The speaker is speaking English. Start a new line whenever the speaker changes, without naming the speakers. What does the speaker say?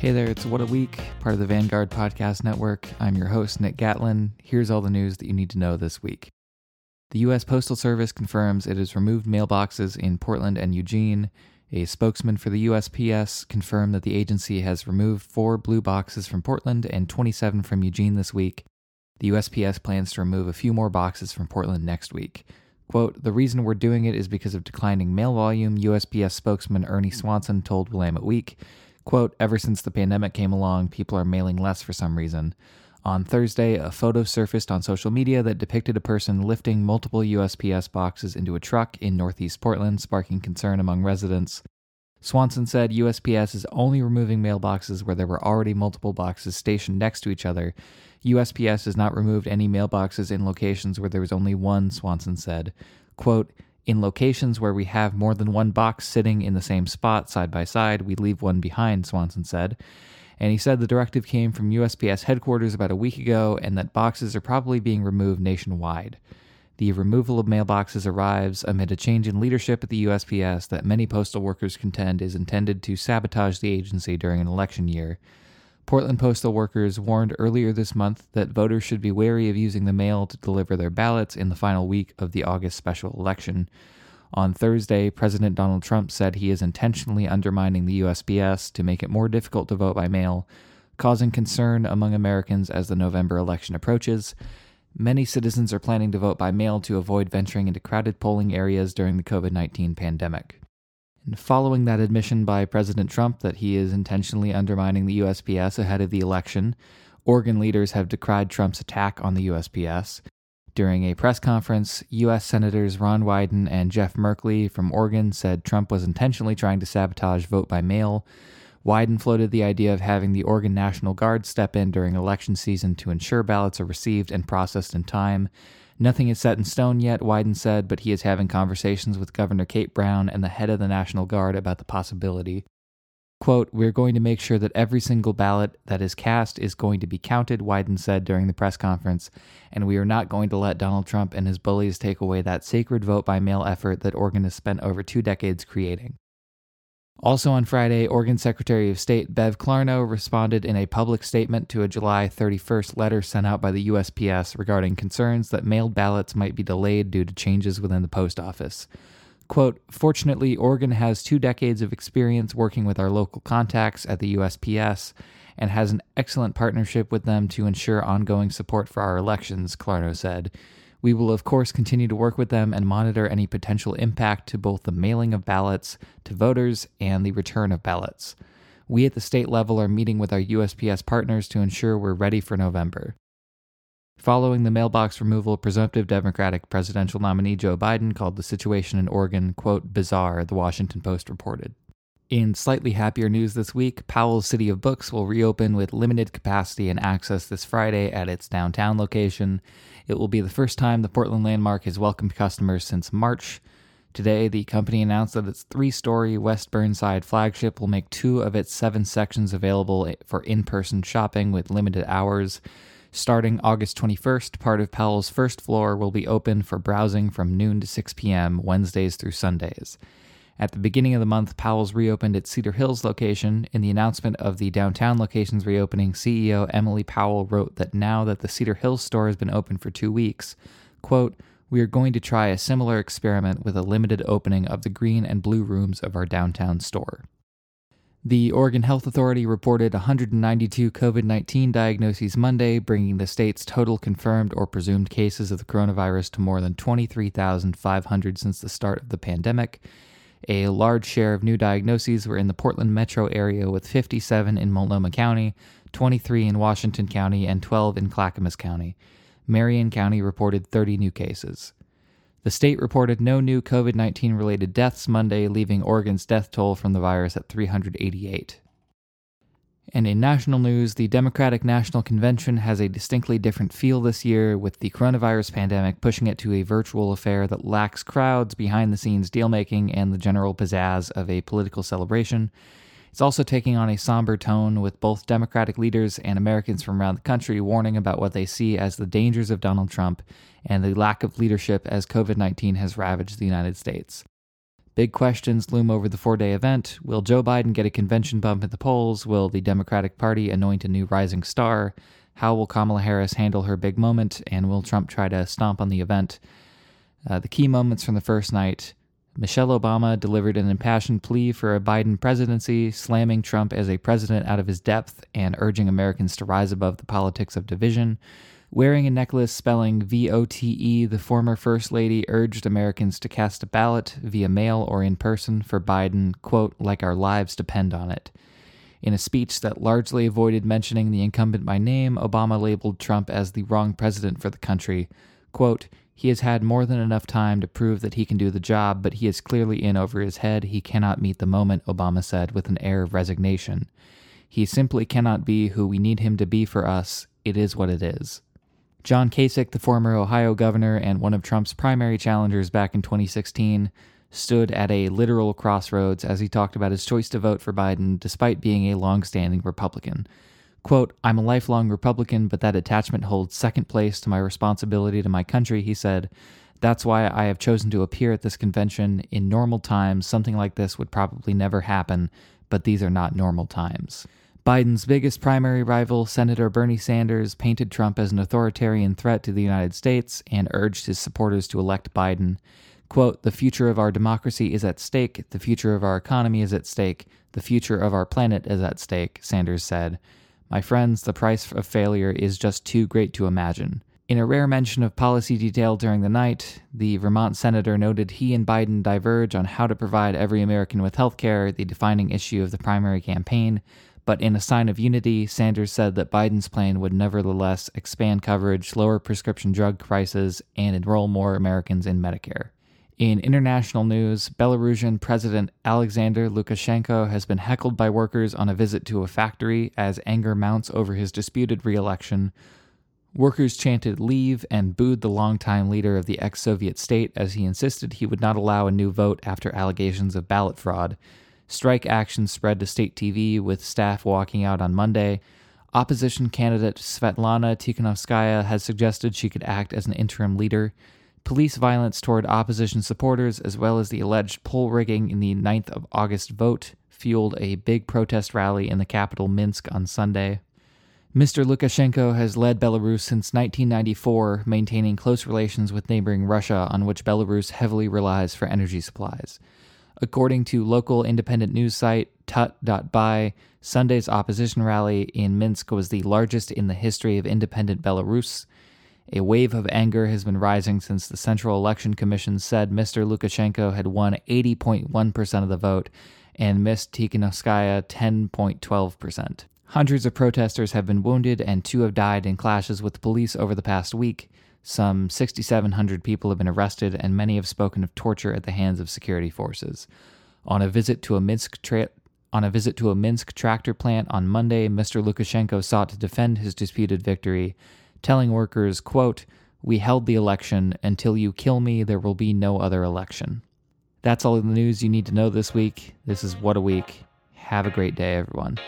Hey there, it's What a Week, part of the Vanguard Podcast Network. I'm your host, Nick Gatlin. Here's all the news that you need to know this week. The U.S. Postal Service confirms it has removed mailboxes in Portland and Eugene. A spokesman for the USPS confirmed that the agency has removed four blue boxes from Portland and 27 from Eugene this week. The USPS plans to remove a few more boxes from Portland next week. Quote, the reason we're doing it is because of declining mail volume, USPS spokesman Ernie Swanson told Willamette Week. Quote, ever since the pandemic came along, people are mailing less for some reason. On Thursday, a photo surfaced on social media that depicted a person lifting multiple USPS boxes into a truck in northeast Portland, sparking concern among residents. Swanson said USPS is only removing mailboxes where there were already multiple boxes stationed next to each other. USPS has not removed any mailboxes in locations where there was only one, Swanson said. Quote, in locations where we have more than one box sitting in the same spot side by side, we leave one behind, Swanson said. And he said the directive came from USPS headquarters about a week ago and that boxes are probably being removed nationwide. The removal of mailboxes arrives amid a change in leadership at the USPS that many postal workers contend is intended to sabotage the agency during an election year. Portland postal workers warned earlier this month that voters should be wary of using the mail to deliver their ballots in the final week of the August special election. On Thursday, President Donald Trump said he is intentionally undermining the USPS to make it more difficult to vote by mail, causing concern among Americans as the November election approaches. Many citizens are planning to vote by mail to avoid venturing into crowded polling areas during the COVID 19 pandemic. And following that admission by President Trump that he is intentionally undermining the USPS ahead of the election, Oregon leaders have decried Trump's attack on the USPS. During a press conference, U.S. Senators Ron Wyden and Jeff Merkley from Oregon said Trump was intentionally trying to sabotage vote by mail. Wyden floated the idea of having the Oregon National Guard step in during election season to ensure ballots are received and processed in time. Nothing is set in stone yet, Wyden said, but he is having conversations with Governor Kate Brown and the head of the National Guard about the possibility. Quote, We're going to make sure that every single ballot that is cast is going to be counted, Wyden said during the press conference, and we are not going to let Donald Trump and his bullies take away that sacred vote by mail effort that Oregon has spent over two decades creating. Also on Friday, Oregon Secretary of State Bev Clarno responded in a public statement to a July 31st letter sent out by the USPS regarding concerns that mailed ballots might be delayed due to changes within the post office. Quote, fortunately, Oregon has two decades of experience working with our local contacts at the USPS and has an excellent partnership with them to ensure ongoing support for our elections, Clarno said. We will, of course, continue to work with them and monitor any potential impact to both the mailing of ballots to voters and the return of ballots. We at the state level are meeting with our USPS partners to ensure we're ready for November. Following the mailbox removal, presumptive Democratic presidential nominee Joe Biden called the situation in Oregon, quote, bizarre, the Washington Post reported. In slightly happier news this week, Powell's City of Books will reopen with limited capacity and access this Friday at its downtown location. It will be the first time the Portland landmark has welcomed customers since March. Today, the company announced that its three story West Burnside flagship will make two of its seven sections available for in person shopping with limited hours. Starting August 21st, part of Powell's first floor will be open for browsing from noon to 6 p.m., Wednesdays through Sundays. At the beginning of the month, Powell's reopened its Cedar Hills location. In the announcement of the downtown location's reopening, CEO Emily Powell wrote that now that the Cedar Hills store has been open for two weeks, quote, we are going to try a similar experiment with a limited opening of the green and blue rooms of our downtown store. The Oregon Health Authority reported 192 COVID 19 diagnoses Monday, bringing the state's total confirmed or presumed cases of the coronavirus to more than 23,500 since the start of the pandemic. A large share of new diagnoses were in the Portland metro area, with 57 in Multnomah County, 23 in Washington County, and 12 in Clackamas County. Marion County reported 30 new cases. The state reported no new COVID 19 related deaths Monday, leaving Oregon's death toll from the virus at 388. And in national news, the Democratic National Convention has a distinctly different feel this year, with the coronavirus pandemic pushing it to a virtual affair that lacks crowds, behind the scenes dealmaking, and the general pizzazz of a political celebration. It's also taking on a somber tone, with both Democratic leaders and Americans from around the country warning about what they see as the dangers of Donald Trump and the lack of leadership as COVID 19 has ravaged the United States. Big questions loom over the four day event. Will Joe Biden get a convention bump at the polls? Will the Democratic Party anoint a new rising star? How will Kamala Harris handle her big moment? And will Trump try to stomp on the event? Uh, the key moments from the first night Michelle Obama delivered an impassioned plea for a Biden presidency, slamming Trump as a president out of his depth and urging Americans to rise above the politics of division. Wearing a necklace spelling VOTE, the former First Lady urged Americans to cast a ballot via mail or in person for Biden, quote, like our lives depend on it. In a speech that largely avoided mentioning the incumbent by name, Obama labeled Trump as the wrong president for the country. Quote, he has had more than enough time to prove that he can do the job, but he is clearly in over his head. He cannot meet the moment, Obama said with an air of resignation. He simply cannot be who we need him to be for us. It is what it is. John Kasich, the former Ohio governor and one of Trump's primary challengers back in 2016, stood at a literal crossroads as he talked about his choice to vote for Biden despite being a long-standing Republican. Quote, I'm a lifelong Republican, but that attachment holds second place to my responsibility to my country, he said. That's why I have chosen to appear at this convention. In normal times, something like this would probably never happen, but these are not normal times. Biden's biggest primary rival, Senator Bernie Sanders, painted Trump as an authoritarian threat to the United States and urged his supporters to elect Biden. Quote, The future of our democracy is at stake, the future of our economy is at stake, the future of our planet is at stake, Sanders said. My friends, the price of failure is just too great to imagine. In a rare mention of policy detail during the night, the Vermont senator noted he and Biden diverge on how to provide every American with health care, the defining issue of the primary campaign. But in a sign of unity, Sanders said that Biden's plan would nevertheless expand coverage, lower prescription drug prices, and enroll more Americans in Medicare. In international news, Belarusian President Alexander Lukashenko has been heckled by workers on a visit to a factory as anger mounts over his disputed re election. Workers chanted leave and booed the longtime leader of the ex Soviet state as he insisted he would not allow a new vote after allegations of ballot fraud. Strike action spread to state TV with staff walking out on Monday. Opposition candidate Svetlana Tikhanovskaya has suggested she could act as an interim leader. Police violence toward opposition supporters, as well as the alleged poll rigging in the 9th of August vote, fueled a big protest rally in the capital Minsk on Sunday. Mr. Lukashenko has led Belarus since 1994, maintaining close relations with neighboring Russia, on which Belarus heavily relies for energy supplies. According to local independent news site tut.by, Sunday's opposition rally in Minsk was the largest in the history of independent Belarus. A wave of anger has been rising since the Central Election Commission said Mr. Lukashenko had won 80.1% of the vote and Ms. Tikhanovskaya 10.12%. Hundreds of protesters have been wounded and two have died in clashes with the police over the past week. Some 6,700 people have been arrested, and many have spoken of torture at the hands of security forces. On a visit to a Minsk on a visit to a Minsk tractor plant on Monday, Mr. Lukashenko sought to defend his disputed victory telling workers, quote, We held the election. Until you kill me, there will be no other election. That's all the news you need to know this week. This is What a Week. Have a great day, everyone.